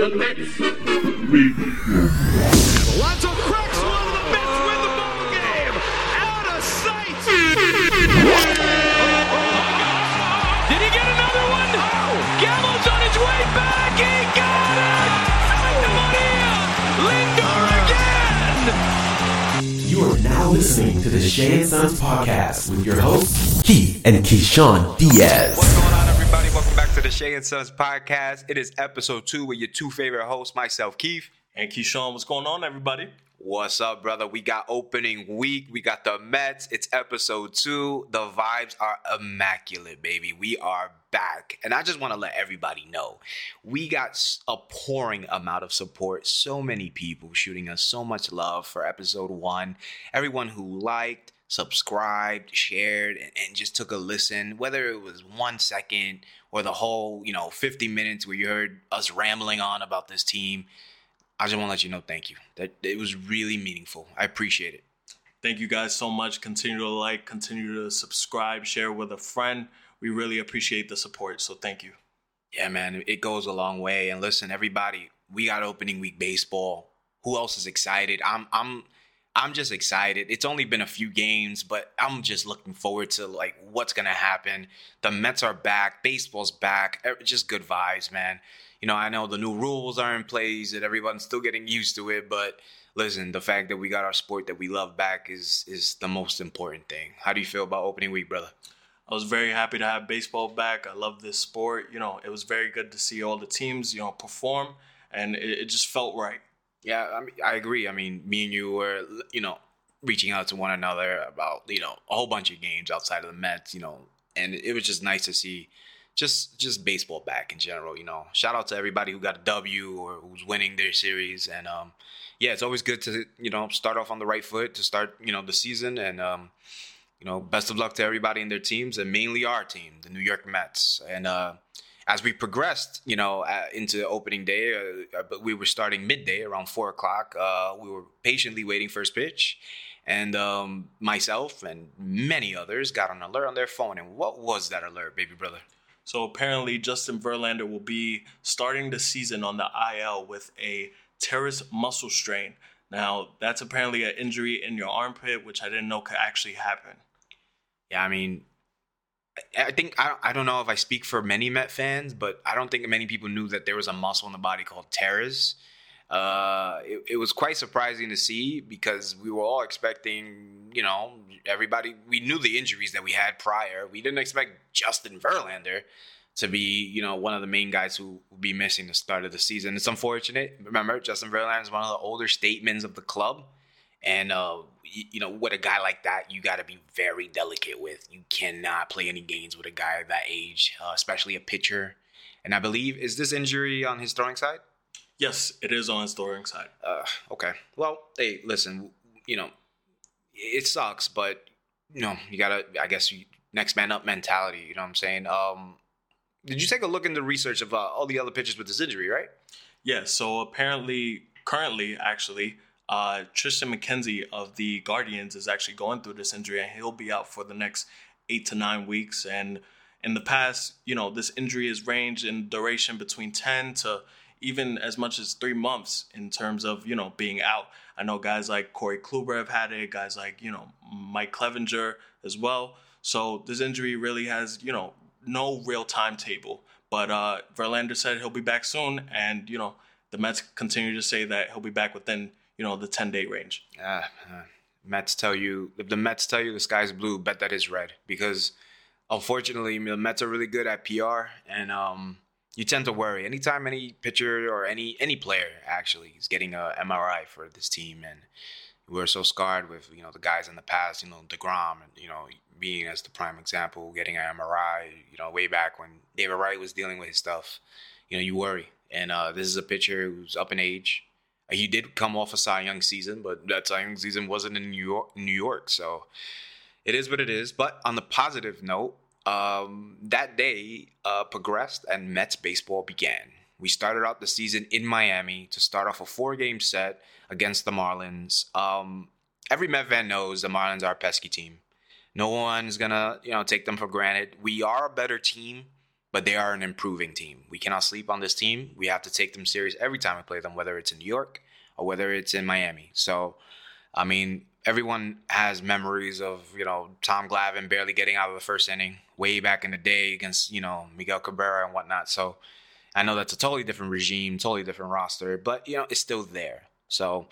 the Mets. Lots of cracks. One of the Mets win the ball game. Out of sight. Did he get another one? Gallo's on his way back. He got it. Santa Maria. Lindor again. You are now listening to the Shea and Sons podcast with your hosts, Keith and Keyshawn Diaz. Shea and Sons podcast. It is episode two with your two favorite hosts, myself, Keith. And Keyshawn, what's going on, everybody? What's up, brother? We got opening week. We got the Mets. It's episode two. The vibes are immaculate, baby. We are back. And I just want to let everybody know we got a pouring amount of support. So many people shooting us so much love for episode one. Everyone who liked, subscribed, shared, and, and just took a listen, whether it was one second or the whole, you know, 50 minutes where you heard us rambling on about this team. I just want to let you know thank you. That it was really meaningful. I appreciate it. Thank you guys so much. Continue to like, continue to subscribe, share with a friend. We really appreciate the support. So thank you. Yeah, man, it goes a long way. And listen, everybody, we got opening week baseball. Who else is excited? I'm I'm I'm just excited. It's only been a few games, but I'm just looking forward to like what's gonna happen. The Mets are back, baseball's back. Just good vibes, man. You know, I know the new rules are in place and everyone's still getting used to it, but listen, the fact that we got our sport that we love back is is the most important thing. How do you feel about opening week, brother? I was very happy to have baseball back. I love this sport. You know, it was very good to see all the teams, you know, perform, and it, it just felt right. Yeah, I mean, I agree. I mean, me and you were, you know, reaching out to one another about, you know, a whole bunch of games outside of the Mets, you know, and it was just nice to see just just baseball back in general, you know. Shout out to everybody who got a W or who's winning their series and um yeah, it's always good to, you know, start off on the right foot to start, you know, the season and um you know, best of luck to everybody in their teams and mainly our team, the New York Mets. And uh as we progressed, you know, uh, into opening day, uh, but we were starting midday around four o'clock. Uh, we were patiently waiting first pitch, and um, myself and many others got an alert on their phone. And what was that alert, baby brother? So apparently, Justin Verlander will be starting the season on the IL with a teres muscle strain. Now, that's apparently an injury in your armpit, which I didn't know could actually happen. Yeah, I mean, I think I I don't know if I speak for many Met fans, but I don't think many people knew that there was a muscle in the body called teres. Uh, it, it was quite surprising to see because we were all expecting, you know, everybody. We knew the injuries that we had prior. We didn't expect Justin Verlander to be, you know, one of the main guys who would be missing the start of the season. It's unfortunate. Remember, Justin Verlander is one of the older statements of the club. And uh, you, you know, with a guy like that, you got to be very delicate with. You cannot play any games with a guy that age, uh, especially a pitcher. And I believe is this injury on his throwing side? Yes, it is on his throwing side. Uh, okay. Well, hey, listen, you know, it sucks, but you know, you gotta. I guess you, next man up mentality. You know what I'm saying? Um, did you take a look into research of uh, all the other pitchers with this injury? Right? Yeah, so apparently, currently, actually, uh, Triston McKenzie of the Guardians is actually going through this injury, and he'll be out for the next eight to nine weeks. And in the past, you know, this injury has ranged in duration between 10 to even as much as three months in terms of, you know, being out. I know guys like Corey Kluber have had it, guys like, you know, Mike Clevinger as well. So this injury really has, you know, no real timetable. But uh, Verlander said he'll be back soon, and you know the Mets continue to say that he'll be back within you know the ten day range. Ah, uh, Mets tell you if the Mets tell you the sky's blue, bet that is red because unfortunately the Mets are really good at PR and um, you tend to worry anytime any pitcher or any any player actually is getting a MRI for this team and we're so scarred with you know the guys in the past, you know Degrom, and you know being as the prime example, getting an MRI, you know way back when David Wright was dealing with his stuff, you know you worry. And uh, this is a pitcher who's up in age. He did come off a Cy Young season, but that Cy Young season wasn't in New York. New York, so it is what it is. But on the positive note, um, that day uh, progressed and Mets baseball began. We started out the season in Miami to start off a four-game set against the Marlins. Um, every Met fan knows the Marlins are a pesky team. No one's gonna, you know, take them for granted. We are a better team, but they are an improving team. We cannot sleep on this team. We have to take them serious every time we play them, whether it's in New York or whether it's in Miami. So, I mean, everyone has memories of you know Tom Glavine barely getting out of the first inning way back in the day against you know Miguel Cabrera and whatnot. So I know that's a totally different regime, totally different roster, but you know it's still there. So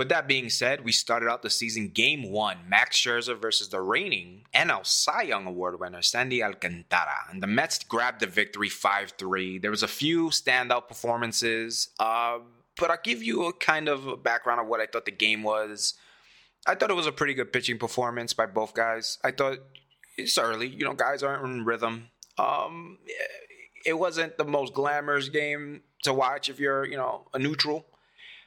with that being said, we started out the season game one, Max Scherzer versus the reigning NL Cy Young Award winner, Sandy Alcantara. And the Mets grabbed the victory 5 3. There was a few standout performances, uh, but I'll give you a kind of a background of what I thought the game was. I thought it was a pretty good pitching performance by both guys. I thought it's early, you know, guys aren't in rhythm. Um, it wasn't the most glamorous game to watch if you're, you know, a neutral,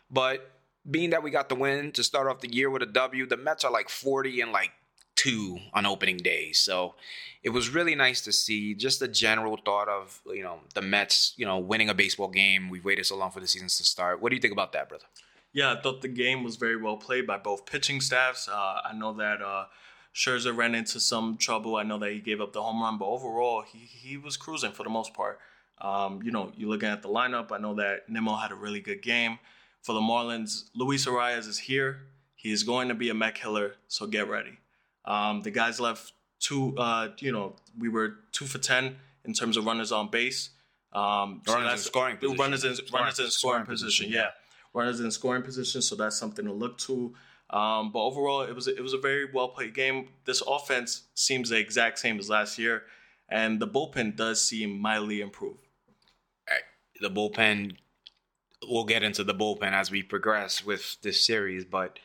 but being that we got the win to start off the year with a W, the Mets are like 40 and like two on opening day. So it was really nice to see just the general thought of, you know, the Mets, you know, winning a baseball game. We've waited so long for the seasons to start. What do you think about that, brother? Yeah, I thought the game was very well played by both pitching staffs. Uh, I know that uh, Scherzer ran into some trouble. I know that he gave up the home run, but overall, he, he was cruising for the most part. Um, you know, you're looking at the lineup. I know that Nimmo had a really good game for the Marlins. Luis Arraez is here. He is going to be a Met killer, so get ready. Um, the guys left two. Uh, you know, we were two for ten in terms of runners on base. Um, so runners in scoring position. Runners in, scoring, runners in scoring, position. position. Yeah, runners in scoring position. So that's something to look to. Um, but overall, it was it was a very well played game. This offense seems the exact same as last year, and the bullpen does seem mildly improved. The bullpen we'll get into the bullpen as we progress with this series, but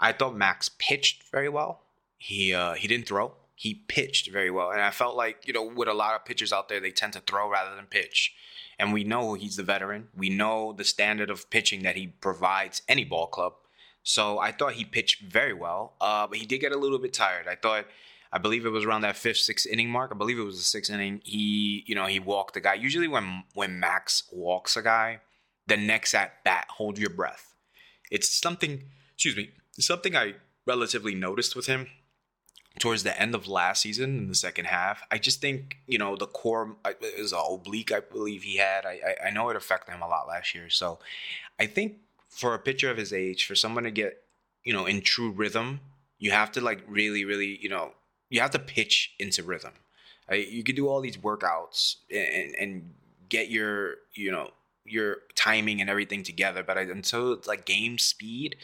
I thought Max pitched very well. He uh, he didn't throw. He pitched very well, and I felt like you know with a lot of pitchers out there, they tend to throw rather than pitch. And we know he's the veteran. We know the standard of pitching that he provides any ball club. So I thought he pitched very well, uh, but he did get a little bit tired. I thought, I believe it was around that fifth, sixth inning mark. I believe it was the sixth inning. He, you know, he walked the guy. Usually when when Max walks a guy, the next at bat, hold your breath. It's something, excuse me, something I relatively noticed with him towards the end of last season in the second half. I just think, you know, the core is a oblique, I believe he had. I, I, I know it affected him a lot last year. So I think for a pitcher of his age, for someone to get, you know, in true rhythm, you have to like really, really, you know, you have to pitch into rhythm. you could do all these workouts and, and get your, you know, your timing and everything together. But I, until it's like game speed,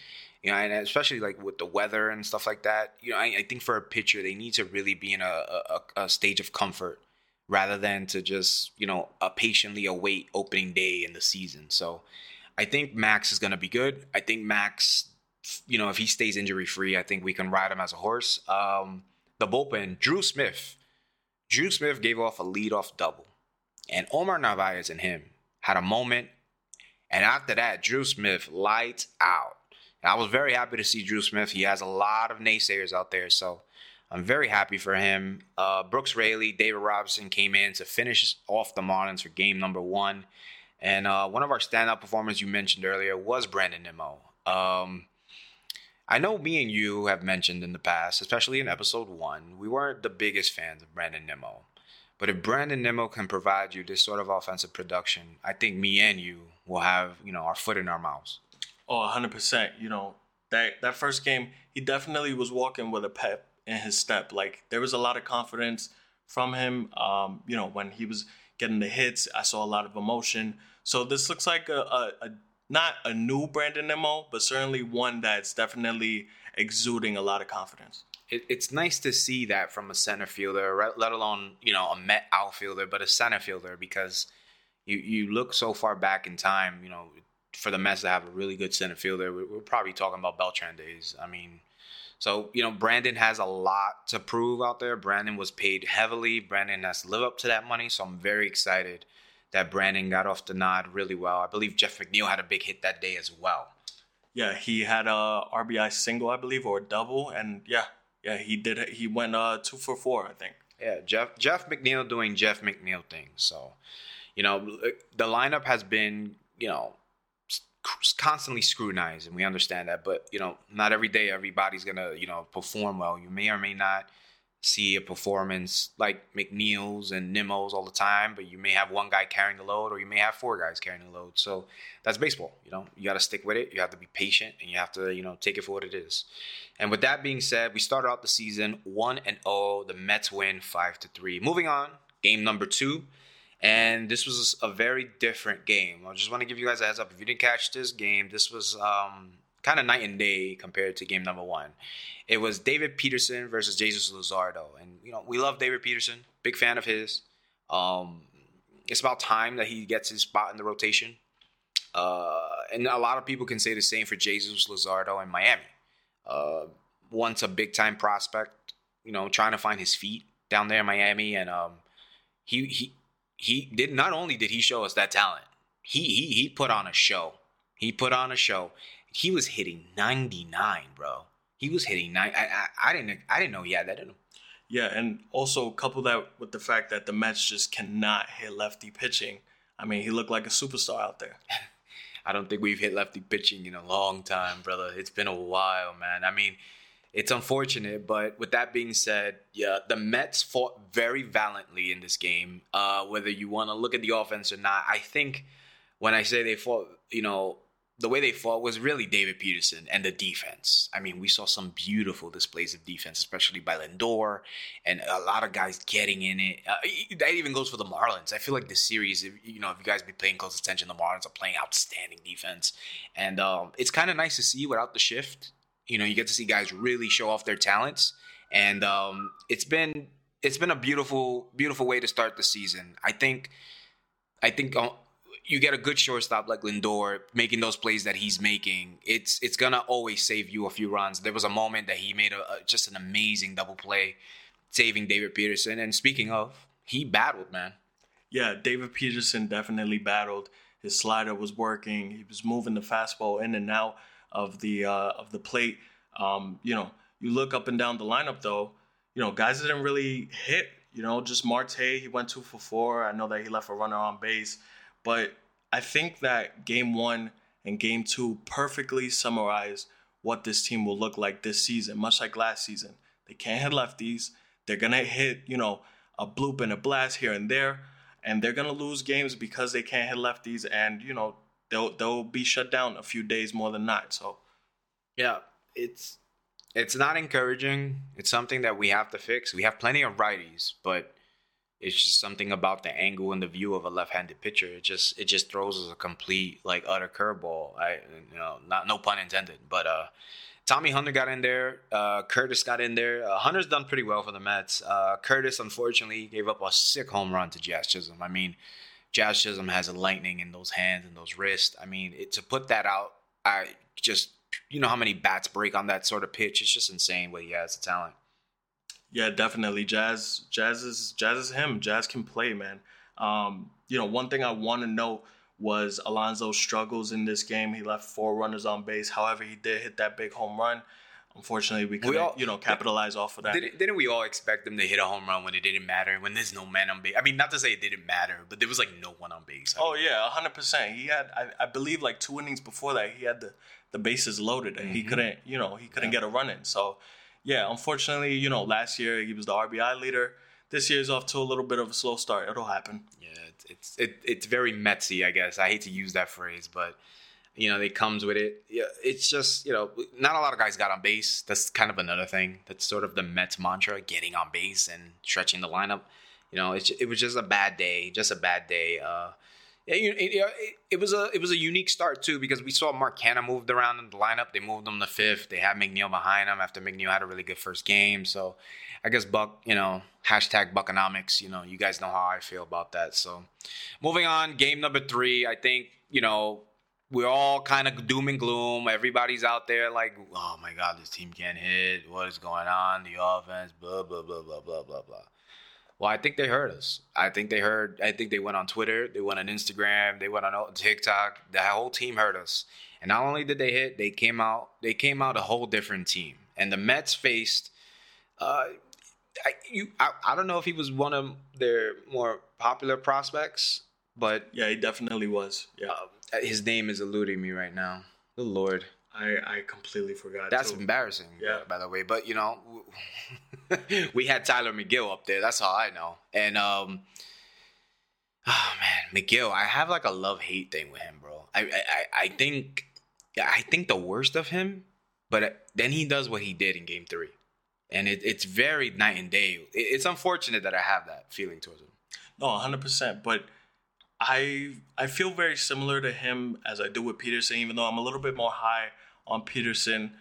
you know, and especially like with the weather and stuff like that, you know, I, I think for a pitcher they need to really be in a, a, a, stage of comfort rather than to just you know uh, patiently await opening day in the season. So I think Max is going to be good. I think Max, you know, if he stays injury free, I think we can ride him as a horse. Um, the bullpen, Drew Smith. Drew Smith gave off a leadoff double, and Omar Narvaez and him had a moment. And after that, Drew Smith lights out. And I was very happy to see Drew Smith. He has a lot of naysayers out there, so I'm very happy for him. Uh, Brooks Raley, David Robertson came in to finish off the Marlins for game number one. And uh, one of our standout performers you mentioned earlier was Brandon Nimmo. Um, I know me and you have mentioned in the past, especially in episode one, we weren't the biggest fans of Brandon Nimmo. But if Brandon Nimmo can provide you this sort of offensive production, I think me and you will have, you know, our foot in our mouths. Oh, 100%. You know, that that first game, he definitely was walking with a pep in his step. Like there was a lot of confidence from him. Um, you know, when he was getting the hits, I saw a lot of emotion. So this looks like a, a, a not a new Brandon Nimmo, but certainly one that's definitely exuding a lot of confidence it, it's nice to see that from a center fielder, let alone you know a Met outfielder, but a center fielder because you you look so far back in time, you know, for the Mets to have a really good center fielder, we're, we're probably talking about Beltran days. I mean. So, you know, Brandon has a lot to prove out there. Brandon was paid heavily. Brandon has to live up to that money. So I'm very excited that Brandon got off the nod really well. I believe Jeff McNeil had a big hit that day as well. Yeah, he had a RBI single, I believe, or double. And yeah, yeah, he did. He went uh, two for four, I think. Yeah, Jeff Jeff McNeil doing Jeff McNeil things. So, you know, the lineup has been, you know, constantly scrutinized, and we understand that. But you know, not every day everybody's gonna, you know, perform well. You may or may not see a performance like McNeil's and Nimmo's all the time, but you may have one guy carrying the load or you may have four guys carrying the load. So that's baseball. You know, you got to stick with it. You have to be patient and you have to, you know, take it for what it is. And with that being said, we started out the season 1 and 0. The Mets win 5 to 3. Moving on, game number 2. And this was a very different game. I just want to give you guys a heads up. If you didn't catch this game, this was um, kind of night and day compared to game number one. It was David Peterson versus Jesus Luzardo, and you know we love David Peterson, big fan of his. Um, it's about time that he gets his spot in the rotation, uh, and a lot of people can say the same for Jesus Luzardo in Miami. Uh, once a big time prospect, you know, trying to find his feet down there in Miami, and um, he he he did not only did he show us that talent, he he he put on a show. He put on a show he was hitting 99, bro. He was hitting nine. I, I, I didn't I didn't know he had that in him. Yeah, and also couple that with the fact that the Mets just cannot hit lefty pitching. I mean, he looked like a superstar out there. I don't think we've hit lefty pitching in a long time, brother. It's been a while, man. I mean, it's unfortunate, but with that being said, yeah, the Mets fought very valiantly in this game. Uh, whether you want to look at the offense or not, I think when I say they fought, you know, the way they fought was really David Peterson and the defense. I mean, we saw some beautiful displays of defense, especially by Lindor and a lot of guys getting in it. Uh, that even goes for the Marlins. I feel like the series, if, you know, if you guys be paying close attention, the Marlins are playing outstanding defense, and um, it's kind of nice to see without the shift. You know, you get to see guys really show off their talents, and um, it's been it's been a beautiful beautiful way to start the season. I think. I think uh, you get a good shortstop like Lindor making those plays that he's making, it's it's gonna always save you a few runs. There was a moment that he made a, a just an amazing double play, saving David Peterson. And speaking of, he battled, man. Yeah, David Peterson definitely battled. His slider was working. He was moving the fastball in and out of the uh, of the plate. Um, you know, you look up and down the lineup though. You know, guys didn't really hit. You know, just Marte. He went two for four. I know that he left a runner on base. But I think that game one and game two perfectly summarize what this team will look like this season, much like last season. They can't hit lefties. They're going to hit, you know, a bloop and a blast here and there. And they're going to lose games because they can't hit lefties. And, you know, they'll, they'll be shut down a few days more than not. So, yeah, it's it's not encouraging. It's something that we have to fix. We have plenty of righties, but it's just something about the angle and the view of a left-handed pitcher. It just it just throws us a complete like utter curveball. I you know not no pun intended, but uh, Tommy Hunter got in there. Uh, Curtiss got in there. Uh, Hunter's done pretty well for the Mets. Uh, Curtiss unfortunately gave up a sick home run to Jazz Chisholm. I mean, Jazz Chisholm has a lightning in those hands and those wrists. I mean, it, to put that out, I just you know how many bats break on that sort of pitch. It's just insane what he has the talent. Yeah, definitely. Jazz, Jazz is Jazz is him. Jazz can play, man. Um, you know, one thing I want to know was Alonso's struggles in this game. He left four runners on base. However, he did hit that big home run. Unfortunately, we couldn't, all, you know, capitalize off of that. Didn't, didn't, we all expect him to hit a home run when it didn't matter? When there's no man on base? I mean, not to say it didn't matter, but there was like no one on base. I oh yeah, hundred percent. He had, I, I, believe, like two innings before that, he had the the bases loaded, and mm-hmm. he couldn't, you know, he couldn't yeah. get a run in. So yeah, unfortunately, you know, last year he was the RBI leader. This year's off to a little bit of a slow start. It'll happen. Yeah, it's it, it's very Metsy, I guess. I hate to use that phrase, but you know, it comes with it. Yeah, it's just you know, not a lot of guys got on base. That's kind of another thing. That's sort of the Mets mantra: getting on base and stretching the lineup. You know, it it was just a bad day, just a bad day. Uh, it, it, it, was a it was a unique start too because we saw Mark Canha moved around in the lineup. They moved him to fifth. They had McNeil behind him after McNeil had a really good first game. So I guess Buck, you know, hashtag Buckonomics. You know, you guys know how I feel about that. So moving on, game number three. I think you know we're all kind of doom and gloom. Everybody's out there like, oh my god, this team can't hit. What is going on? The offense, blah blah blah blah blah blah blah. Well, I think they heard us. I think they heard. I think they went on Twitter. They went on Instagram. They went on TikTok. The whole team heard us. And not only did they hit, they came out. They came out a whole different team. And the Mets faced. Uh, I, you, I, I don't know if he was one of their more popular prospects, but yeah, he definitely was. Yeah, uh, his name is eluding me right now. The lord. I, I completely forgot. That's embarrassing. Yeah. By the way, but you know, we had Tylor Megill up there. That's all I know. And um, oh man, Megill, I have like a love hate thing with him, bro. I I I think I think the worst of him, but then he does what he did in Game Three, and it, it's very night and day. It, it's unfortunate that I have that feeling towards him. No, hundred percent. But I I feel very similar to him as I do with Peterson, even though I'm a little bit more high on Peterson.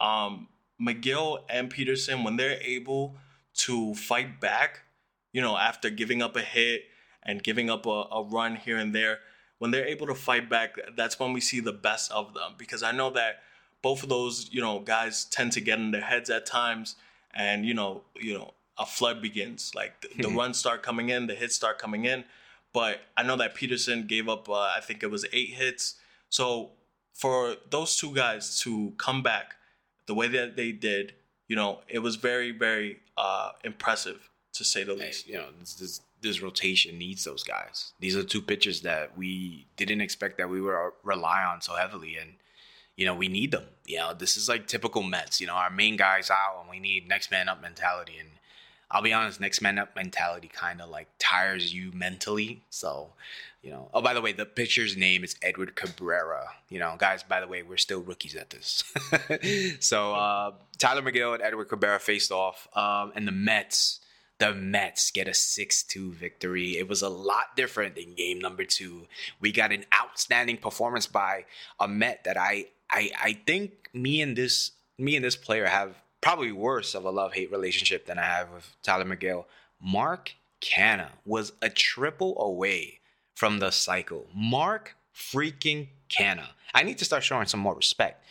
Um, Megill and Peterson, when they're able to fight back, you know, after giving up a hit and giving up a, a run here and there, when they're able to fight back, that's when we see the best of them. Because I know that both of those, you know, guys tend to get in their heads at times, and you know, you know, a flood begins. Like the, the runs start coming in, the hits start coming in. But I know that Peterson gave up, uh, I think it was eight hits. So for those two guys to come back the way that they did, you know, it was very, very uh, impressive to say the least. You know, this, this, this rotation needs those guys. These are two pitchers that we didn't expect that we would rely on so heavily, and you know, we need them. You know, this is like typical Mets. You know, our main guys out, and we need next man up mentality. And I'll be honest, next man up mentality kind of like tires you mentally. So, you know, oh, by the way, the pitcher's name is Edward Cabrera. You know, guys, by the way, we're still rookies at this. so, uh, Tylor Megill and Edward Cabrera faced off, um, and the Mets. The Mets get a 6 2 victory. It was a lot different in game number two. We got an outstanding performance by a Met that I, I, I think me and this me and this player have probably worse of a love hate relationship than I have with Tylor Megill. Mark Canha was a triple away from the cycle. Mark freaking Canha. I need to start showing some more respect.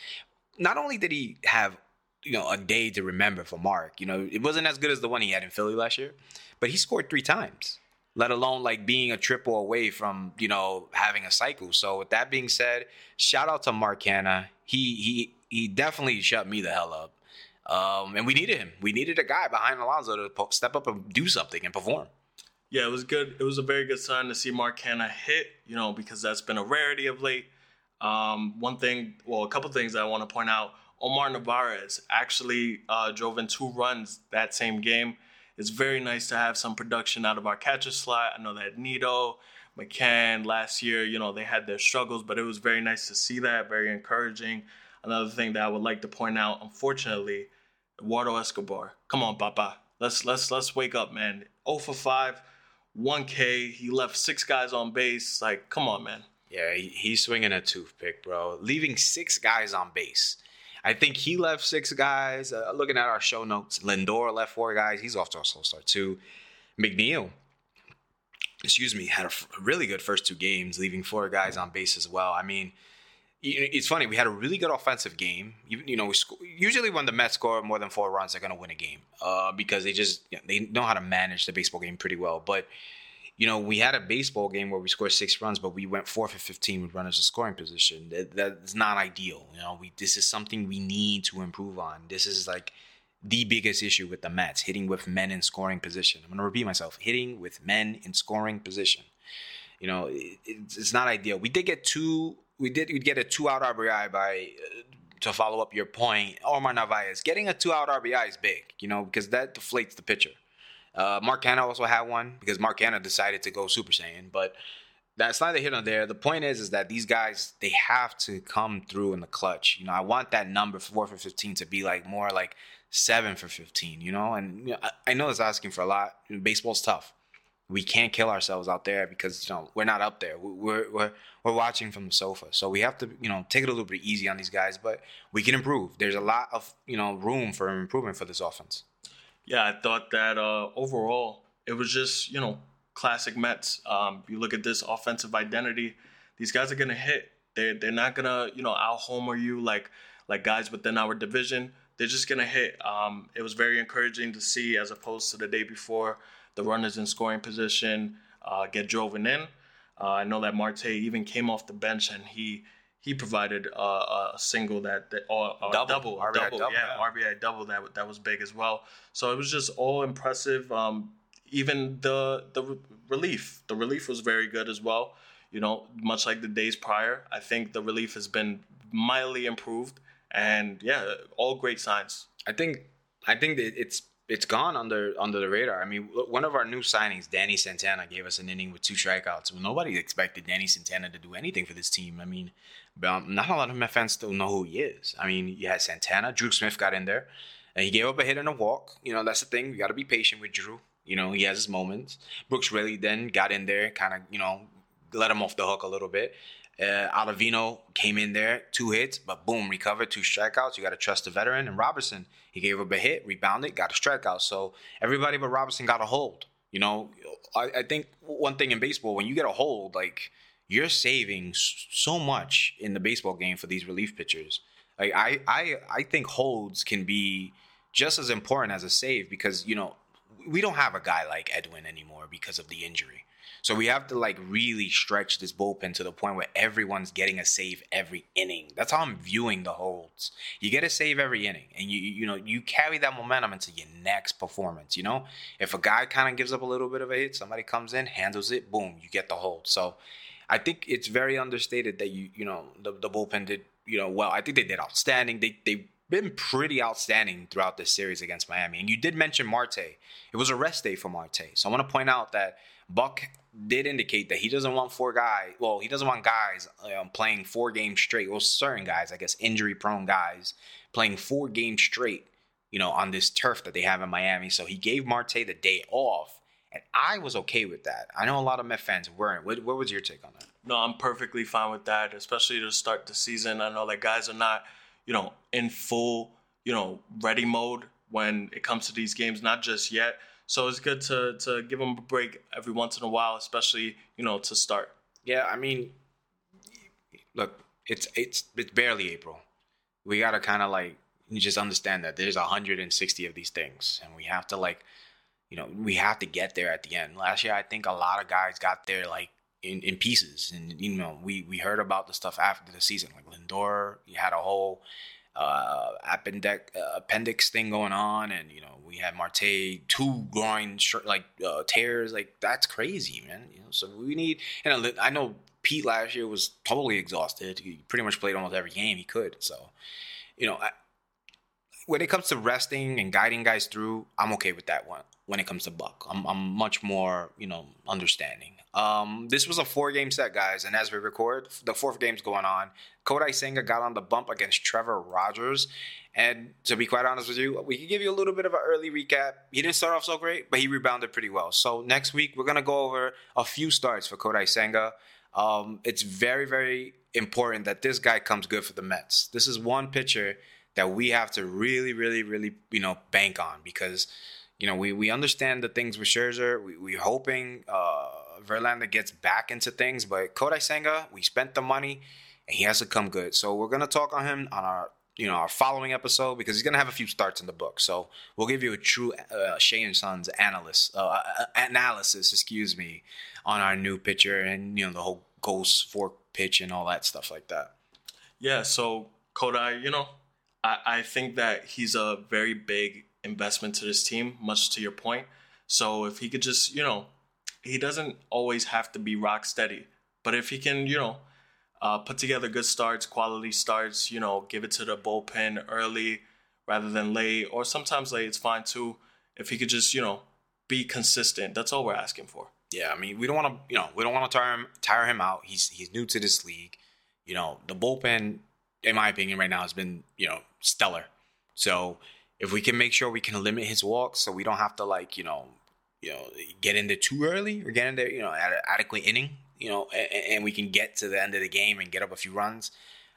Not only did he have you know a day to remember for Mark, you know it wasn't as good as the one he had in Philly last year, but he scored three times. Let alone like being a triple away from you know having a cycle. So with that being said, shout out to Mark Canha. He he he definitely shut me the hell up. Um, and we needed him. We needed a guy behind Alonso to po- step up and do something and perform. Yeah, it was good. It was a very good sign to see Mark Canha hit, you know, because that's been a rarity of late. Um, one thing, well, a couple things I want to point out. Omar Narvaez actually uh, drove in two runs that same game. It's very nice to have some production out of our catcher slot. I know that Nido, McCann last year, you know, they had their struggles, but it was very nice to see that, very encouraging. Another thing that I would like to point out, unfortunately, Eduardo Escobar. Come on, Papa. Let's let's let's wake up, man. 0 for 5, 1K. He left six guys on base. Like, come on, man. Yeah, he's swinging a toothpick, bro. Leaving six guys on base. I think he left six guys. Uh, looking at our show notes, Lindor left four guys. He's off to a slow start too. McNeil, excuse me, had a really good first two games, leaving four guys on base as well. I mean, it's funny. We had a really good offensive game. You, you know, usually when the Mets score more than four runs, they're going to win a game uh, because they just you know, they know how to manage the baseball game pretty well. But you know, we had a baseball game where we scored six runs, but we went four for fifteen with runners in scoring position. That, that's not ideal. You know, we this is something we need to improve on. This is like the biggest issue with the Mets hitting with men in scoring position. I'm going to repeat myself: hitting with men in scoring position. You know, it, it's not ideal. We did get two we did We'd get a two out RBI by uh, to follow up your point. Omar Narvaez getting a two out RBI is big, you know, because that deflates the pitcher. Uh, Mark Canha also had one because Mark Canha decided to go Super Saiyan, but that's neither here nor there. The point is, is that these guys they have to come through in the clutch. You know, I want that number four for fifteen to be like more like seven for fifteen. You know, and you know, I, I know it's asking for a lot. Baseball's tough we can't kill ourselves out there because you know we're not up there. We're we're we're watching from the sofa, so we have to you know take it a little bit easy on these guys. But we can improve. There's a lot of you know room for improvement for this offense. Yeah, I thought that uh, overall it was just you know classic Mets. Um, you look at this offensive identity; these guys are gonna hit. They're they're not gonna you know out homer you like like guys within our division. They're just gonna hit. Um, it was very encouraging to see as opposed to the day before the runners in scoring position uh, get driven in. Uh, I know that Marte even came off the bench and he he provided uh, a single that, that or, or double, double, RBI double, double yeah, yeah, RBI double that that was big as well. So it was just all impressive. Um, even the the relief, the relief was very good as well. You know, much like the days prior, I think the relief has been mildly improved, and yeah, all great signs. I think I think it's it's gone under under the radar. I mean, one of our new signings, Danny Santana, gave us an inning with two strikeouts. Well, nobody expected Danny Santana to do anything for this team. I mean, um, not a lot of my fans still know who he is. I mean, you had Santana, Drew Smith got in there, and he gave up a hit and a walk. You know, that's the thing. You got to be patient with Drew. You know, he has his moments. Brooks Raley then got in there, kind of, you know, let him off the hook a little bit. Uh, Ottavino came in there, two hits, but boom, recovered, two strikeouts. You got to trust the veteran. And Robertson, he gave up a hit, rebounded, got a strikeout. So everybody but Robertson got a hold. You know, I, I think one thing in baseball, when you get a hold, like you're saving so much in the baseball game for these relief pitchers. Like I, I, I think holds can be just as important as a save because you know we don't have a guy like Edwin anymore because of the injury. So we have to like really stretch this bullpen to the point where everyone's getting a save every inning. That's how I'm viewing the holds. You get a save every inning, and you you know you carry that momentum into your next performance. You know, if a guy kind of gives up a little bit of a hit, somebody comes in, handles it, boom, you get the hold. So I think it's very understated that you you know the the bullpen did you know well. I think they did outstanding. They they been pretty outstanding throughout this series against Miami. And you did mention Marte. It was a rest day for Marte. So I want to point out that Buck did indicate that he doesn't want four guys. Well, he doesn't want guys um, playing four games straight. Well, certain guys, I guess, injury prone guys playing four games straight. You know, on this turf that they have in Miami. So he gave Marte the day off, and I was okay with that. I know a lot of Met fans weren't. What, what was your take on that? No, I'm perfectly fine with that, especially to start the season. I know that guys are not, you know, in full, you know, ready mode when it comes to these games. Not just yet. So it's good to to give them a break every once in a while, especially you know to start. Yeah, I mean, look, it's it's it's barely April. We gotta kind of like just understand that there's 160 of these things, and we have to like, you know, we have to get there at the end. Last year, I think a lot of guys got there like in, in pieces, and you know, we we heard about the stuff after the season, like Lindor. You had a whole uh, appendix, uh, appendix thing going on, and you know we had Marte two groin like uh, tears, like that's crazy, man. You know, so we need. And I know Pete last year was totally exhausted. He pretty much played almost every game he could. So, you know, I, when it comes to resting and guiding guys through, I'm okay with that one. When it comes to Buck, I'm I'm much more you know understanding. Um, this was a four game set, guys, and as we record, the fourth game's going on. Kodai Senga got on the bump against Trevor Rogers. And to be quite honest with you, we can give you a little bit of an early recap. He didn't start off so great, but he rebounded pretty well. So next week, we're going to go over a few starts for Kodai Senga. Um, it's very, very important that this guy comes good for the Mets. This is one pitcher that we have to really, really, really, you know, bank on because, you know, we, we understand the things with Scherzer. We, we're hoping uh, Verlander gets back into things, but Kodai Senga, we spent the money and he has to come good. So we're gonna talk on him on our you know our following episode because he's gonna have a few starts in the book. So we'll give you a true uh, Shea and Sons analyst uh, uh, analysis, excuse me, on our new pitcher and you know the whole ghost fork pitch and all that stuff like that. Yeah. So Kodai, you know, I, I think that he's a very big investment to this team. Much to your point. So if he could just you know he doesn't always have to be rock steady. But if he can, you know, uh, put together good starts, quality starts, you know, give it to the bullpen early rather than late, or sometimes late, it's fine too. If he could just, you know, be consistent, that's all we're asking for. Yeah, I mean, we don't want to, you know, we don't want to tire him, tire him out. He's he's new to this league. You know, the bullpen, in my opinion, right now has been, you know, stellar. So if we can make sure we can limit his walks, so we don't have to like, you know, you know, get in there too early or get in there, you know, at an adequate inning, you know, and, and, we can get to the end of the game and get up a few runs.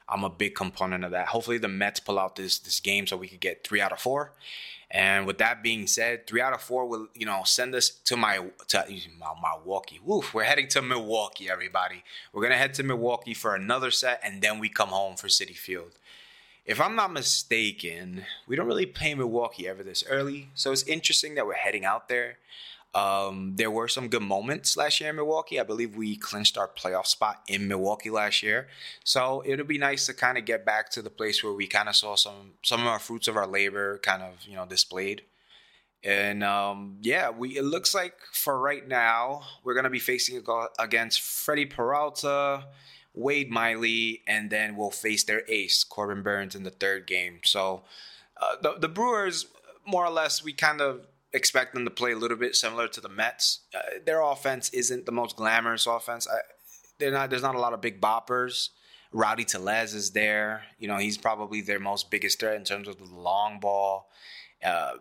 I'm a big component of that. Hopefully, the Mets pull out this this game so we could get three out of four. And with that being said, three out of four will you know send us to my to my Milwaukee. Woof, we're heading to Milwaukee, everybody. We're gonna head to Milwaukee for another set, and then we come home for Citi Field. If I'm not mistaken, we don't really play Milwaukee ever this early, so it's interesting that we're heading out there. Um, there were some good moments last year in Milwaukee. I believe we clinched our playoff spot in Milwaukee last year. So it'll be nice to kind of get back to the place where we kind of saw some some of our fruits of our labor kind of you know displayed. And um, yeah, we it looks like for right now we're gonna be facing against Freddie Peralta, Wade Miley, and then we'll face their ace Corbin Burnes in the third game. So uh, the the Brewers more or less, we kind of expect them to play a little bit similar to the Mets. Uh, their offense isn't the most glamorous offense. I, they're not. There's not a lot of big boppers. Rowdy Tellez is there. You know, he's probably their most biggest threat in terms of the long ball. Uh,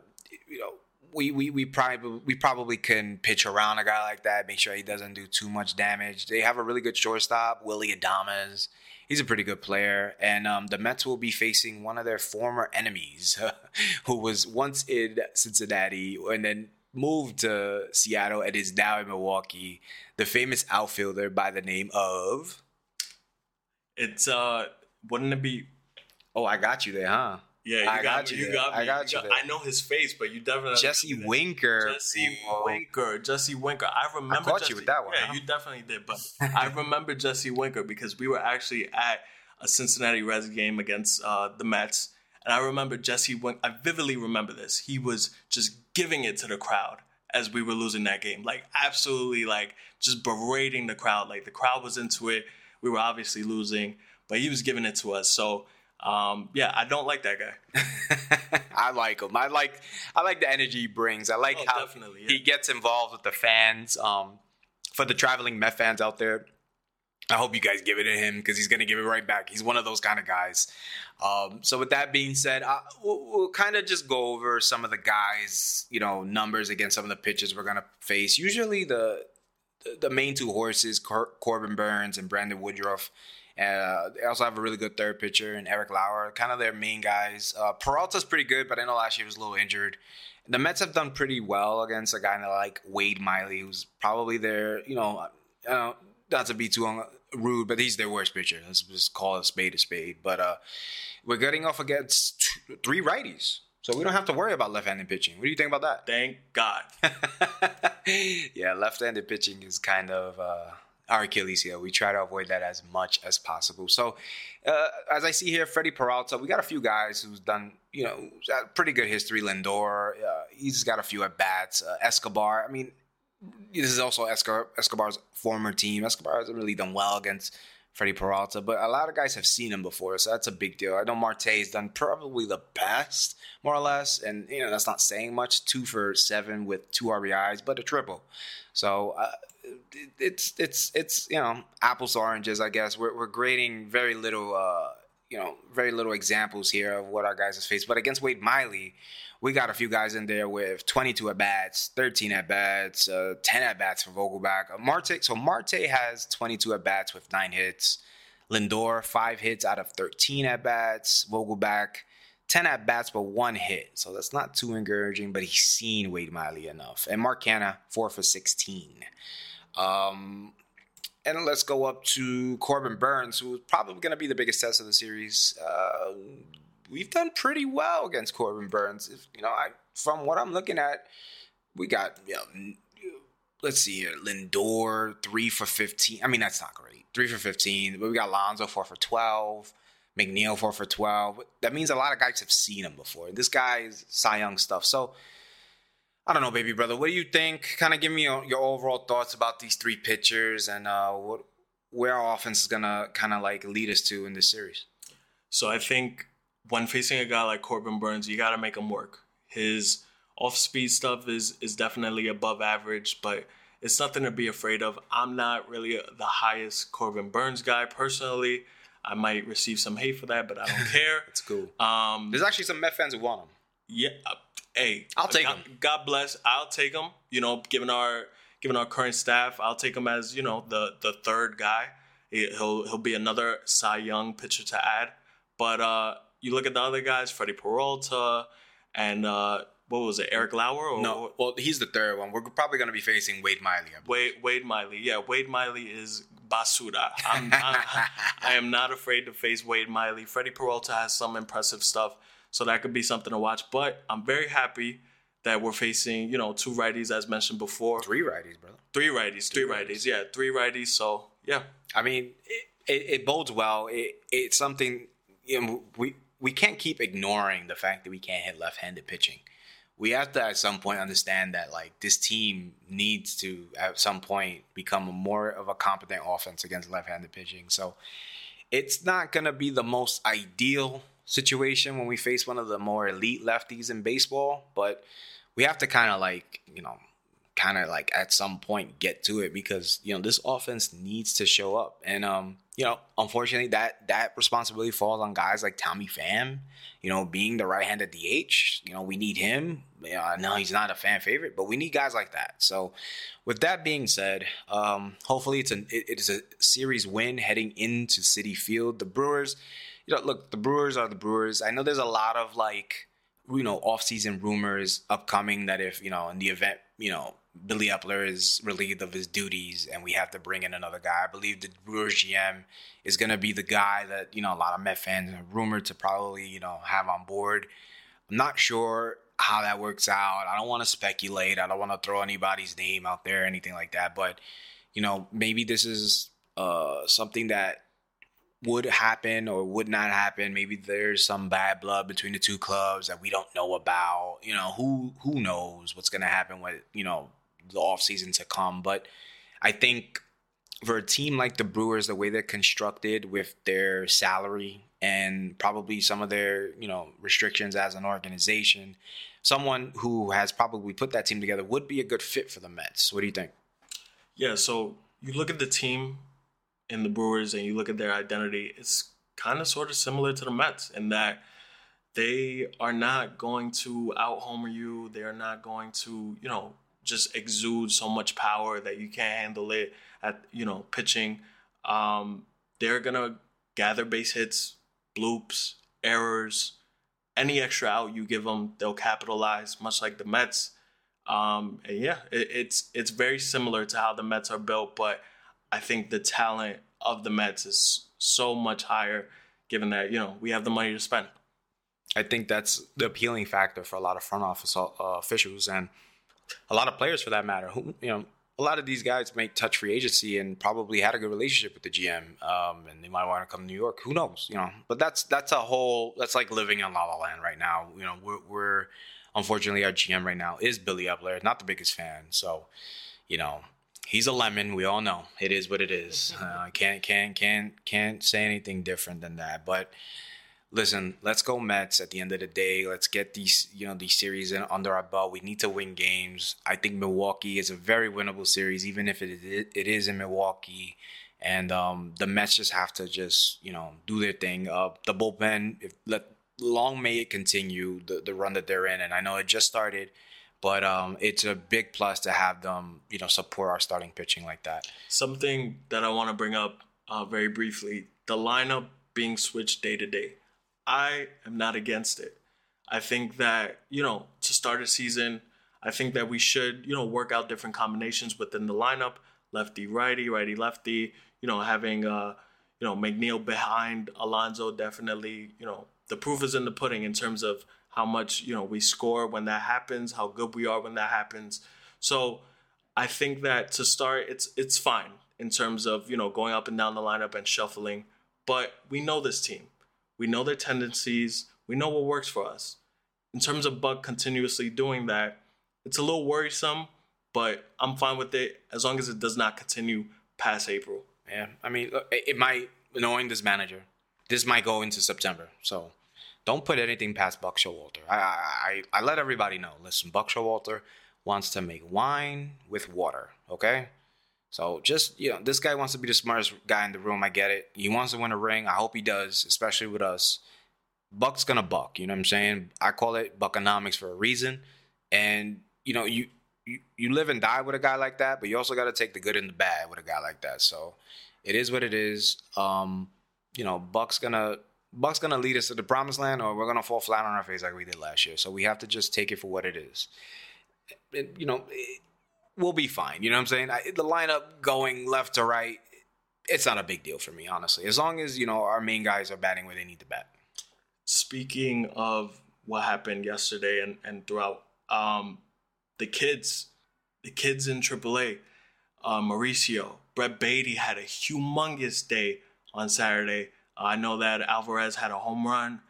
you know, we, we, we probably we probably can pitch around a guy like that, make sure he doesn't do too much damage. They have a really good shortstop, Willie Adames. He's a pretty good player, and um, the Mets will be facing one of their former enemies, who was once in Cincinnati and then moved to Seattle and is now in Milwaukee. The famous outfielder by the name of. It's uh, wouldn't it be? Oh, I got you there, huh? Yeah, you I got, got me. you You got me. I got you you there. I know his face, but you definitely Jesse Winker. Jesse people. Winker. Jesse Winker. I remember. I caught Jesse, you with that one, Yeah, huh? you definitely did. But I remember Jesse Winker because we were actually at a Cincinnati Reds game against uh, the Mets, and I remember Jesse Winker. I vividly remember this. He was just giving it to the crowd as we were losing that game, like absolutely, like just berating the crowd. Like the crowd was into it. We were obviously losing, but he was giving it to us. So. Um, yeah, I don't like that guy. I like him. I like I like the energy he brings. I like Oh, how yeah. he gets involved with the fans. Um, for the traveling Met fans out there, I hope you guys give it to him because he's gonna give it right back. He's one of those kind of guys. Um, so with that being said, I, we'll, we'll kind of just go over some of the guys, you know, numbers against some of the pitches we're gonna face. Usually the the main two horses, Cor- Corbin Burnes and Brandon Woodruff. Uh, they also have a really good third pitcher and Eric Lauer, kind of their main guys. Uh, Peralta's pretty good, but I know last year he was a little injured. The Mets have done pretty well against a guy like Wade Miley, who's probably their, you know, uh, not to be too un- rude, but he's their worst pitcher. Let's just call a spade a spade. But uh, we're getting off against two, three righties, so we don't have to worry about left-handed pitching. What do you think about that? Thank God. yeah, left-handed pitching is kind of uh, our Achilles heel. We try to avoid that as much as possible. So, uh, as I see here, Freddie Peralta, we got a few guys who's done, you know, pretty good history. Lindor, uh, he's got a few at bats. Uh, Escobar, I mean, this is also Escobar, Escobar's former team. Escobar hasn't really done well against Freddie Peralta, but a lot of guys have seen him before, so that's a big deal. I know Marte's done probably the best, more or less, and you know that's not saying much. Two for seven with two RBIs, but a triple. So uh, it's it's it's you know apples to oranges, I guess. We're we're grading very little, uh, you know, very little examples here of what our guys have faced. But against Wade Miley, we got a few guys in there with 22 at bats, 13 at bats, uh, 10 at bats for Vogelbach. Uh, Marte, so Marte has 22 at bats with nine hits. Lindor five hits out of 13 at bats. Vogelbach 10 at bats but one hit, so that's not too encouraging. But he's seen Wade Miley enough. And Mark Canha four for 16. Um, and let's go up to Corbin Burnes, who's probably going to be the biggest test of the series. Uh, we've done pretty well against Corbin Burnes. If, you know, I from what I'm looking at, we got you know, let's see here, Lindor three for fifteen. I mean, that's not great, three for fifteen. But we got Lonzo four for twelve, McNeil four for twelve. That means a lot of guys have seen him before. This guy is Cy Young stuff. So I don't know, baby brother. What do you think? Kind of give me your, your overall thoughts about these three pitchers and uh, what where our offense is gonna kind of like lead us to in this series. So I think when facing a guy like Corbin Burnes, you got to make him work. His off-speed stuff is is definitely above average, but it's nothing to be afraid of. I'm not really the highest Corbin Burnes guy personally. I might receive some hate for that, but I don't care. It's cool. Um, There's actually some Met fans who want him. yeah, hey, I'll take God, him. God bless. I'll take him. You know, given our given our current staff, I'll take him as you know the the third guy. He- He'll he'll be another Cy Young pitcher to add. But uh, you look at the other guys, Freddie Peralta, and uh, what was it, Eric Lauer? Or No, well, he's the third one. We're probably going to be facing Wade Miley. Wade Wade Miley. Yeah, Wade Miley is basura. I'm, I, I am not afraid to face Wade Miley. Freddie Peralta has some impressive stuff, so that could be something to watch. But I'm very happy that we're facing, you know, two righties as mentioned before. Three righties, brother. Three righties, three Three righties. Yeah, three righties. So yeah, I mean, it, it, it bodes well. It, it's something you know, we we can't keep ignoring the fact that we can't hit left-handed pitching. We have to at some point understand that like this team needs to at some point become more of a competent offense against left-handed pitching. So it's not going to be the most ideal situation when we face one of the more elite lefties in baseball, but we have to kind of like, you know, kind of like at some point get to it because, you know, this offense needs to show up. And um, you know, unfortunately that that responsibility falls on guys like Tommy Pham, you know, being the right-handed DH, you know, we need him. Yeah, no, he's not a fan favorite, but we need guys like that. So, with that being said, um, hopefully it's an it, it is a series win heading into Citi Field. The Brewers, you know, look, the Brewers are the Brewers. I know there's a lot of like, you know, off-season rumors upcoming that if you know in the event, you know, Billy Eppler is relieved of his duties and we have to bring in another guy. I believe the Brewers GM is going to be the guy that, you know, a lot of Met fans are rumored to probably, you know, have on board. I'm not sure how that works out. I don't want to speculate. I don't want to throw anybody's name out there or anything like that. But, you know, maybe this is uh, something that would happen or would not happen. Maybe there's some bad blood between the two clubs that we don't know about. You know, who who knows what's going to happen with, you know, the offseason to come. But I think for a team like the Brewers, the way they're constructed with their salary and probably some of their, you know, restrictions as an organization, someone who has probably put that team together would be a good fit for the Mets. What do you think? Yeah, so you look at the team in the Brewers and you look at their identity, it's kind of sort of similar to the Mets in that they are not going to out homer you. They are not going to, you know, just exude so much power that you can't handle it at you know pitching. Um, they're gonna gather base hits, bloops, errors, any extra out you give them, they'll capitalize, much like the Mets. Um, and yeah, it, it's it's very similar to how the Mets are built, but I think the talent of the Mets is so much higher, given that you know we have the money to spend. I think that's the appealing factor for a lot of front office uh, officials and a lot of players for that matter. Who you know, a lot of these guys may touch free agency and probably had a good relationship with the GM, um, and they might want to come to New York. Who knows? You know, but that's that's a whole that's like living in La La Land right now. You know, we're, we're unfortunately our GM right now is Billy Eppler, not the biggest fan. So, you know, he's a lemon. We all know it is what it is. Uh, can't can't can't can't say anything different than that. But listen, let's go Mets at the end of the day. Let's get these, you know, these series in, under our belt. We need to win games. I think Milwaukee is a very winnable series, even if it it is in Milwaukee. And um, the Mets just have to just, you know, do their thing. Uh, the bullpen, if let long may it continue the, the run that they're in. And I know it just started, but um, it's a big plus to have them, you know, support our starting pitching like that. Something that I want to bring up uh, very briefly: the lineup being switched day to day. I am not against it. I think that, you know, to start a season, I think that we should, you know, work out different combinations within the lineup, lefty righty, righty lefty, you know, having uh, you know, McNeil behind Alonso definitely, you know, the proof is in the pudding in terms of how much, you know, we score when that happens, how good we are when that happens. So, I think that to start it's it's fine in terms of, you know, going up and down the lineup and shuffling, but we know this team. We know their tendencies. We know what works for us. In terms of Buck continuously doing that, it's a little worrisome, but I'm fine with it as long as it does not continue past April. Yeah, I mean, it might, knowing this manager, this might go into September. So don't put anything past Buck Showalter. I, I, I let everybody know. Listen, Buck Showalter wants to make wine with water, okay? So just you know, this guy wants to be the smartest guy in the room. I get it. He wants to win a ring. I hope he does, especially with us. Buck's gonna buck. You know what I'm saying? I call it buckonomics for a reason. And you know, you you, you live and die with a guy like that, but you also got to take the good and the bad with a guy like that. So it is what it is. Um, you know, Buck's gonna Buck's gonna lead us to the promised land, or we're gonna fall flat on our face like we did last year. So we have to just take it for what it is. You know, we'll be fine. You know what I'm saying? I, the lineup going left to right, it's not a big deal for me, honestly. As long as you know our main guys are batting where they need to bat. Speaking of what happened yesterday and and throughout, um, the kids, the kids in AAA, uh, Mauricio, Brett Baty had a humongous day on Saturday. Uh, I know that Alvarez had a home run.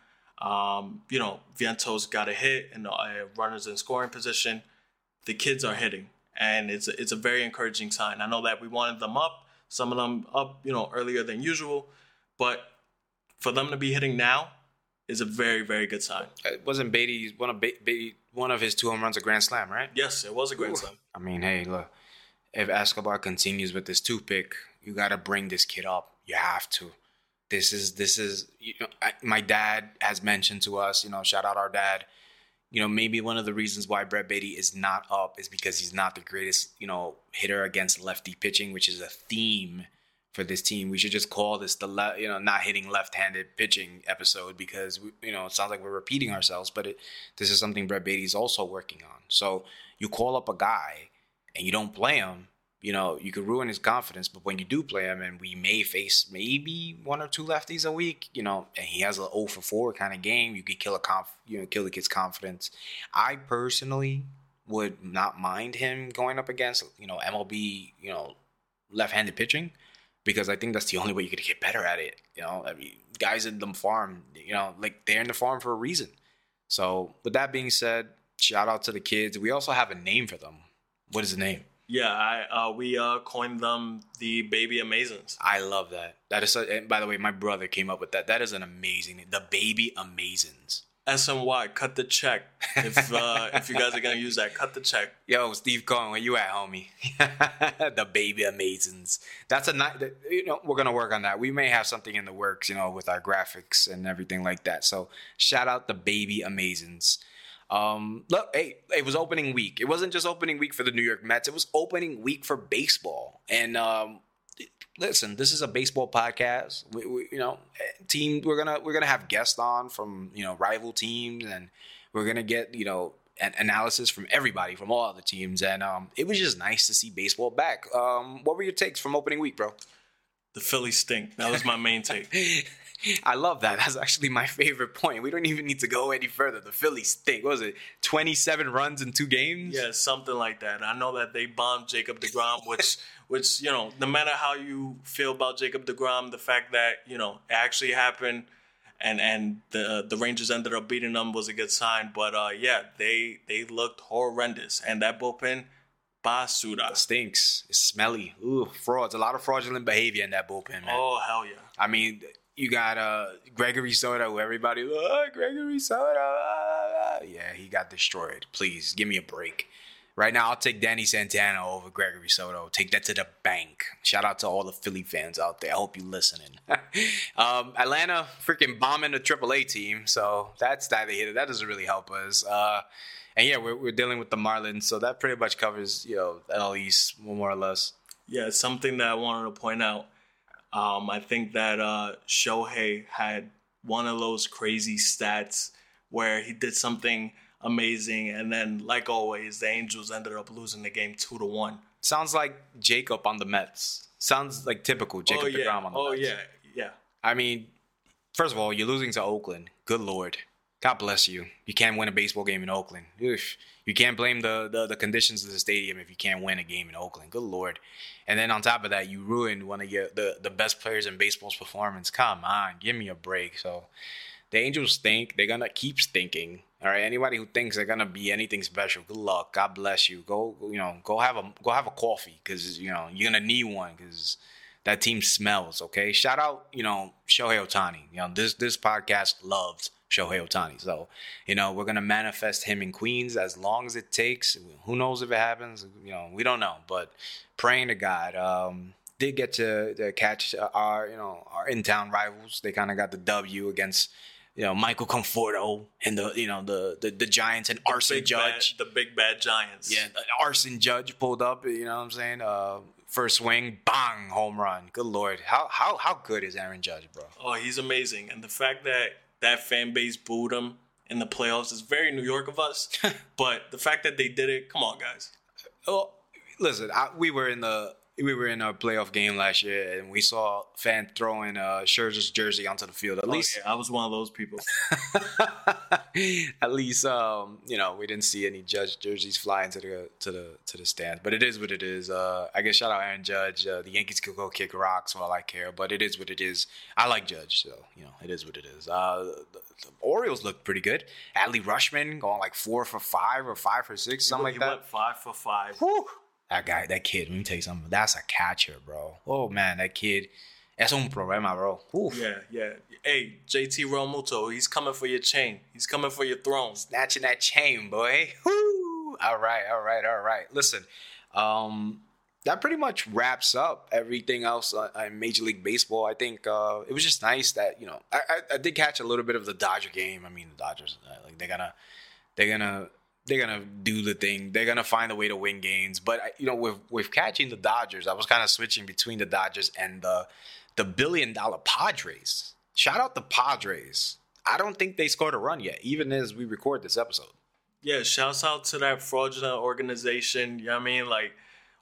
Um, you know, Vientos got a hit and uh, runners in scoring position. The kids are hitting and it's a, it's a very encouraging sign. I know that we wanted them up, some of them up, you know, earlier than usual, but for them to be hitting now, is a very very good sign. It wasn't Baty one of Baty, one of his two home runs a grand slam, right? Yes, it was a grand slam. I mean, hey, look, if Escobar continues with this two pick, you got to bring this kid up. You have to. This is this is you know, I, my dad has mentioned to us. You know, shout out our dad. You know, maybe one of the reasons why Brett Baty is not up is because he's not the greatest, you know, hitter against lefty pitching, which is a theme for this team. We should just call this the le- you know not hitting left-handed pitching episode because we, you know it sounds like we're repeating ourselves, but it, this is something Brett Baty is also working on. So you call up a guy and you don't play him, you know you could ruin his confidence. But when you do play him, and we may face maybe one or two lefties a week, you know, and he has an 0 for 4 kind of game, you could kill a conf- you know kill the kid's confidence. I personally would not mind him going up against you know MLB you know left-handed pitching because I think that's the only way you're gonna get better at it. You know, I mean, guys in the farm, you know, like they're in the farm for a reason. So, with that being said, shout out to the kids. We also have a name for them. What is the name? Yeah, I uh, we uh, coined them the Baby Amazons. I love that. That is. And by the way, my brother came up with that. That is an amazing. The baby amazons. SNY, cut the check. If uh, if you guys are gonna use that, cut the check. Yo, Steve Cohen, where you at, homie? the baby amazons. That's a nice. You know, we're gonna work on that. We may have something in the works, you know, with our graphics and everything like that. So shout out the baby amazons. Um, look, hey, it was opening week. It wasn't just opening week for the New York Mets. It was opening week for baseball. And um, listen, this is a baseball podcast. We, we, you know, team. We're gonna we're gonna have guests on from you know rival teams, and we're gonna get you know an analysis from everybody from all other teams. And um, it was just nice to see baseball back. Um, what were your takes from opening week, bro? The Phillies stink. That was my main take. I love that. That's actually my favorite point. We don't even need to go any further. The Phillies stink. What was it? 27 runs in two games? Yeah, something like that. I know that they bombed Jacob DeGrom, which, which you know, no matter how you feel about Jacob DeGrom, the fact that you know it actually happened, and and the the Rangers ended up beating them was a good sign. But uh, yeah, they they looked horrendous, and that bullpen, basura. Stinks. It's smelly. Ooh, frauds. A lot of fraudulent behavior in that bullpen, man. Oh hell yeah! I mean, you got uh Gregory Soto, who everybody, oh, Gregory Soto. ah, ah." Yeah, he got destroyed. Please give me a break. Right now, I'll take Danny Santana over Gregory Soto. Take that to the bank. Shout out to all the Philly fans out there. I hope you're listening. um, Atlanta freaking bombing the AAA team, so that's that. Hit it. That doesn't really help us. Uh, and yeah, we're, we're dealing with the Marlins, so that pretty much covers you know NL East more or less. Yeah, something that I wanted to point out. Um, I think that uh, Shohei had one of those crazy stats where he did something amazing, and then, like always, the Angels ended up losing the game two to one. Sounds like Jacob on the Mets. Sounds like typical Jacob oh yeah, DeGrom on the oh Mets. Oh yeah, yeah. I mean, first of all, you're losing to Oakland. Good lord. God bless you. You can't win a baseball game in Oakland. Oof. You can't blame the, the the conditions of the stadium if you can't win a game in Oakland. Good lord. And then on top of that, you ruined one of your the, the best players in baseball's performance. Come on, give me a break. So the Angels stink. They're gonna keep stinking. All right. Anybody who thinks they're gonna be anything special, good luck. God bless you. Go you know go have a go have a coffee because you know you're gonna need one because that team smells. Okay. Shout out you know Shohei Ohtani. You know this this podcast loves Shohei Ohtani. So you know we're gonna manifest him in Queens as long as it takes. Who knows if it happens? You know we don't know, but praying to God. Um, did get to, to catch our you know our in town rivals. They kind of got the W against you know Michael Conforto and the you know the the, the Giants and Aaron Big Judge. bad, the big bad Giants. Yeah, Aaron Judge pulled up. You know what I'm saying? Uh, first swing, bang, home run. Good lord, how how how good is Aaron Judge, bro? Oh, he's amazing, and the fact that that fan base booed him in the playoffs is very New York of us. but the fact that they did it, come on, guys. Oh, listen, I, we were in the we were in a playoff game last year, and we saw fan throwing uh, Scherzer's jersey onto the field. At Oh, least, yeah, I was one of those people. at least, um, you know, we didn't see any Judge jerseys fly into the to the to the stands. But it is what it is. Uh, I guess shout out Aaron Judge. Uh, the Yankees could go kick rocks for all I care, but it is what it is. I like Judge, so you know, it is what it is. Uh, the, the Orioles look pretty good. Adley Rutschman going like four for five or five for six, something like he that. went five for five. Whew. That guy, that kid, let me tell you something. That's a catcher, bro. Oh man, that kid. That's un problema, bro. Uf. Yeah, yeah. Hey, JT Realmuto, he's coming for your chain. He's coming for your throne. Snatching that chain, boy. Woo. All right, all right, all right. Listen, um, that pretty much wraps up everything else in Major League Baseball. I think uh, it was just nice that you know I, I, I, did catch a little bit of the Dodger game. I mean, the Dodgers uh, like they're gonna they're gonna they're gonna do the thing. They're gonna find a way to win games. But you know, with with catching the Dodgers, I was kind of switching between the Dodgers and the the billion dollar Padres. Shout out the Padres. I don't think they scored a run yet, even as we record this episode. Yeah, shouts out to that fraudulent organization. You know what I mean? Like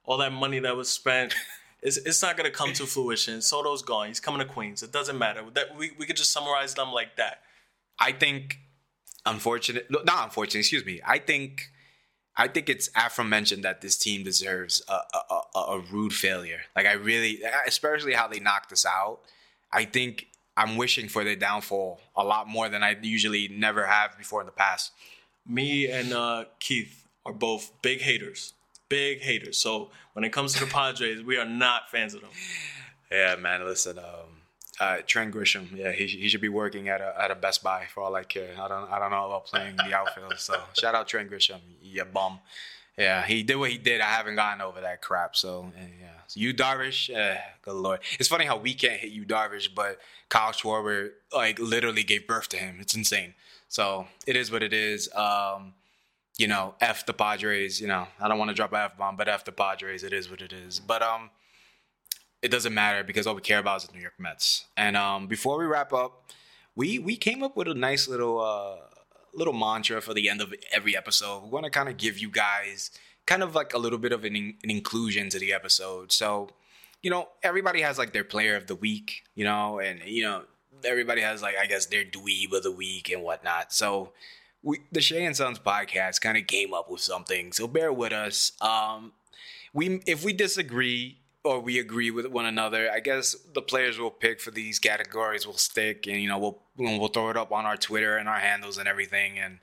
all that money that was spent. It's, it's not gonna come to fruition. Soto's gone. He's coming to Queens. It doesn't matter. That we, we could just summarize them like that. I think unfortunate not unfortunate, excuse me. I think I think it's aforementioned that this team deserves a, a, a, a rude failure. Like I really especially how they knocked us out. I think I'm wishing for their downfall a lot more than I usually never have before in the past. Me and uh, Keith are both big haters big haters. So when it comes to the Padres, we are not fans of them. Yeah, man. Listen, um, uh, Trent Grisham. Yeah, he, he should be working at a at a Best Buy for all I care. I don't I don't know about playing the outfield. So shout out Trent Grisham, you bum. Yeah, he did what he did. I haven't gotten over that crap. So yeah, so Yu Darvish, eh, good lord. It's funny how we can't hit Yu Darvish, but Kyle Schwarber like literally gave birth to him. It's insane. So it is what it is. Um, you know, F the Padres, you know, I don't want to drop an F bomb, but F the Padres, it is what it is. But um it doesn't matter because all we care about is the New York Mets. And um before we wrap up, we we came up with a nice little uh little mantra for the end of every episode. We want to kind of give you guys kind of like a little bit of an, in, an inclusion to the episode. So, you know, everybody has like their player of the week, you know, and you know, everybody has like I guess their dweeb of the week and whatnot. So we the Shea and Sons podcast kind of came up with something, so bear with us. Um, we if we disagree or we agree with one another, I guess the players we'll pick for these categories will stick, and you know we'll we'll throw it up on our Twitter and our handles and everything, and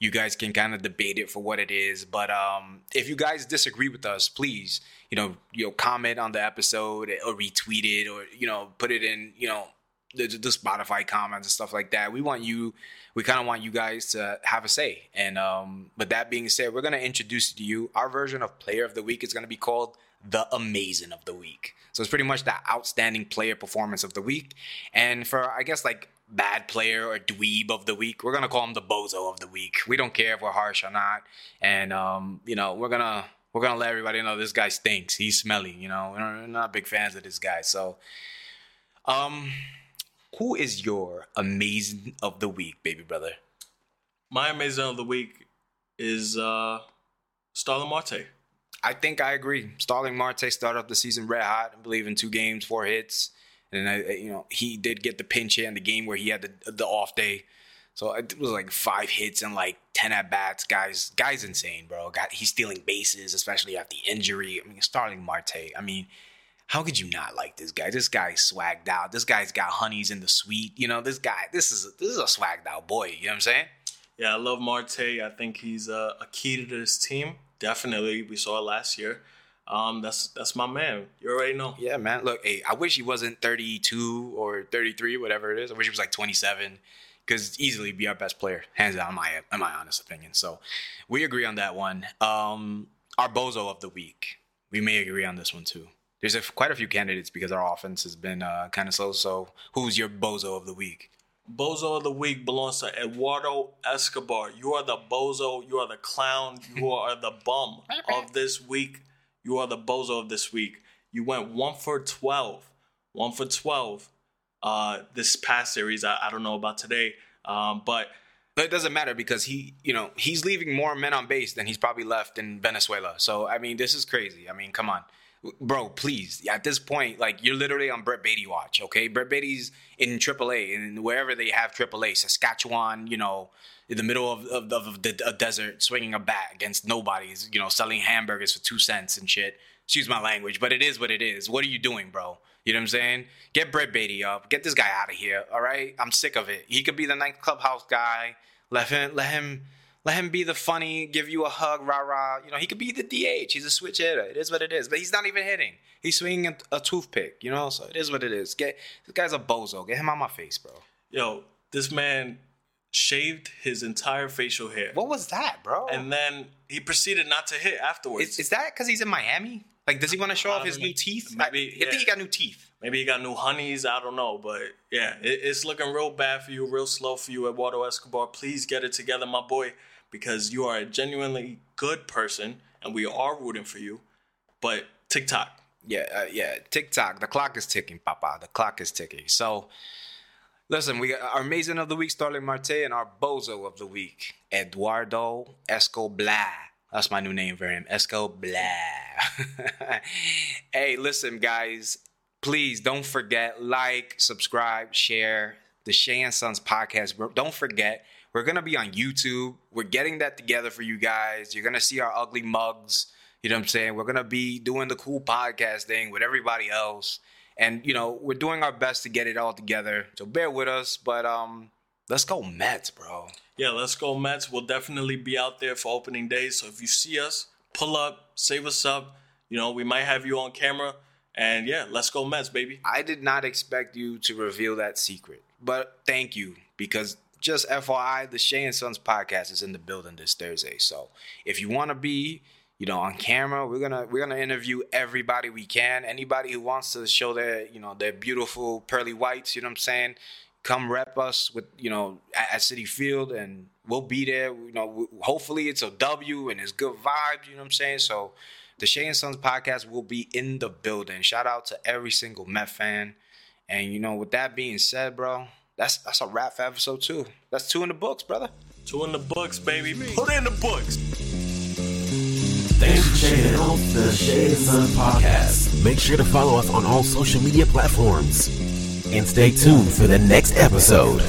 you guys can kind of debate it for what it is. But um, if you guys disagree with us, please you know you know comment on the episode or retweet it or you know put it in you know the, the Spotify comments and stuff like that. We want you, we kind of want you guys to have a say. And um, with that being said, we're gonna introduce to you our version of Player of the Week is gonna be called the Amazing of the Week. So it's pretty much the outstanding player performance of the week. And for I guess like bad player or dweeb of the week, we're gonna call him the bozo of the week. We don't care if we're harsh or not. And um, you know, we're gonna we're gonna let everybody know this guy stinks. He's smelly. You know, we're not big fans of this guy. So, um, who is your amazing of the week, baby brother? My amazing of the week is uh Starling Marte. I think I agree. Starling Marte started off the season red hot. I believe in two games, four hits, and I, you know he did get the pinch hit in the game where he had the, the off day. So it was like five hits and like ten at bats. Guys, guys, insane, bro. Got he's stealing bases, especially after the injury. I mean, Starling Marte. I mean, how could you not like this guy? This guy's swagged out. This guy's got honeys in the suite. You know, this guy, this is this is a swagged out boy. You know what I'm saying? Yeah, I love Marte. I think he's a, a key to this team. Definitely, we saw it last year. Um, that's that's my man. You already know. Yeah, man. Look, hey, I wish he wasn't 32 or 33, whatever it is. I wish he was like 27, because easily be our best player, hands down. My in my honest opinion. So, we agree on that one. Um, our bozo of the week. We may agree on this one too there's a, quite a few candidates because our offense has been uh, kind of slow. So, who's your bozo of the week? Bozo of the week belongs to Eduardo Escobar. You are the bozo. You are the clown. You are the bum of this week. You are the bozo of this week. You went one for twelve. One for twelve. Uh, this past series, I, I don't know about today, um, but but it doesn't matter because he, you know, he's leaving more men on base than he's probably left in Venezuela. So I mean, this is crazy. I mean, come on bro, please. At this point, like you're literally on Brett Baty watch. Okay, Brett Baty's in AAA and wherever they have AAA, Saskatchewan. You know, in the middle of, of, of the a desert, swinging a bat against nobody's. You know, selling hamburgers for two cents and shit. Excuse my language, but it is what it is. What are you doing, bro? You know what I'm saying? Get Brett Baty up. Get this guy out of here. All right, I'm sick of it. He could be the ninth clubhouse guy. Let him. Let him Let him be the funny, give you a hug, rah rah. You know, he could be the DH. He's a switch hitter. It is what it is. But he's not even hitting. He's swinging a, a toothpick. You know, so it is what it is. Get this guy's a bozo. Get him out my face, bro. Yo, this man shaved his entire facial hair. What was that, bro? And then he proceeded not to hit afterwards. is, is that because he's in Miami? Like, does he want to show off his know. new teeth? Maybe, I, I think he got new teeth. Maybe he got new honeys. I don't know, but yeah, it, it's looking real bad for you, real slow for you, Eduardo Escobar. Please get it together, my boy, because you are a genuinely good person, and we are rooting for you. But TikTok, Yeah, uh, yeah. TikTok. The clock is ticking, Papa. The clock is ticking. So, listen, we got our amazing of the week, Starling Marte, and our bozo of the week, Eduardo Escobar. That's my new name for him, Escobar. hey, listen, guys. Please don't forget like, subscribe, share the Shea and Sons podcast. Don't forget, we're gonna be on YouTube. We're getting that together for you guys. You're gonna see our ugly mugs. You know what I'm saying? We're gonna be doing the cool podcast thing with everybody else. And you know, we're doing our best to get it all together. So bear with us. But um, let's go Mets, bro. yeah, let's go Mets. We'll definitely be out there for opening day. So if you see us, pull up, save us up. You know, we might have you on camera. And yeah, let's go Mets, baby. I did not expect you to reveal that secret, but thank you because just FYI, the Shea and Sons podcast is in the building this Thursday. So if you want to be, you know, on camera, we're gonna we're gonna interview everybody we can. Anybody who wants to show their you know their beautiful pearly whites, you know what I'm saying? Come rep us with you know at, at Citi Field, and we'll be there. You know, hopefully it's a W and it's good vibes. You know what I'm saying? So. The Shea and Sons podcast will be in the building. Shout out to every single Met fan. And you know, with that being said, bro, that's that's a wrap for episode two. That's two in the books, brother. Two in the books, baby. Put it in the books. Thanks for checking out the Shea and Sons podcast. Make sure to follow us on all social media platforms. And stay tuned for the next episode.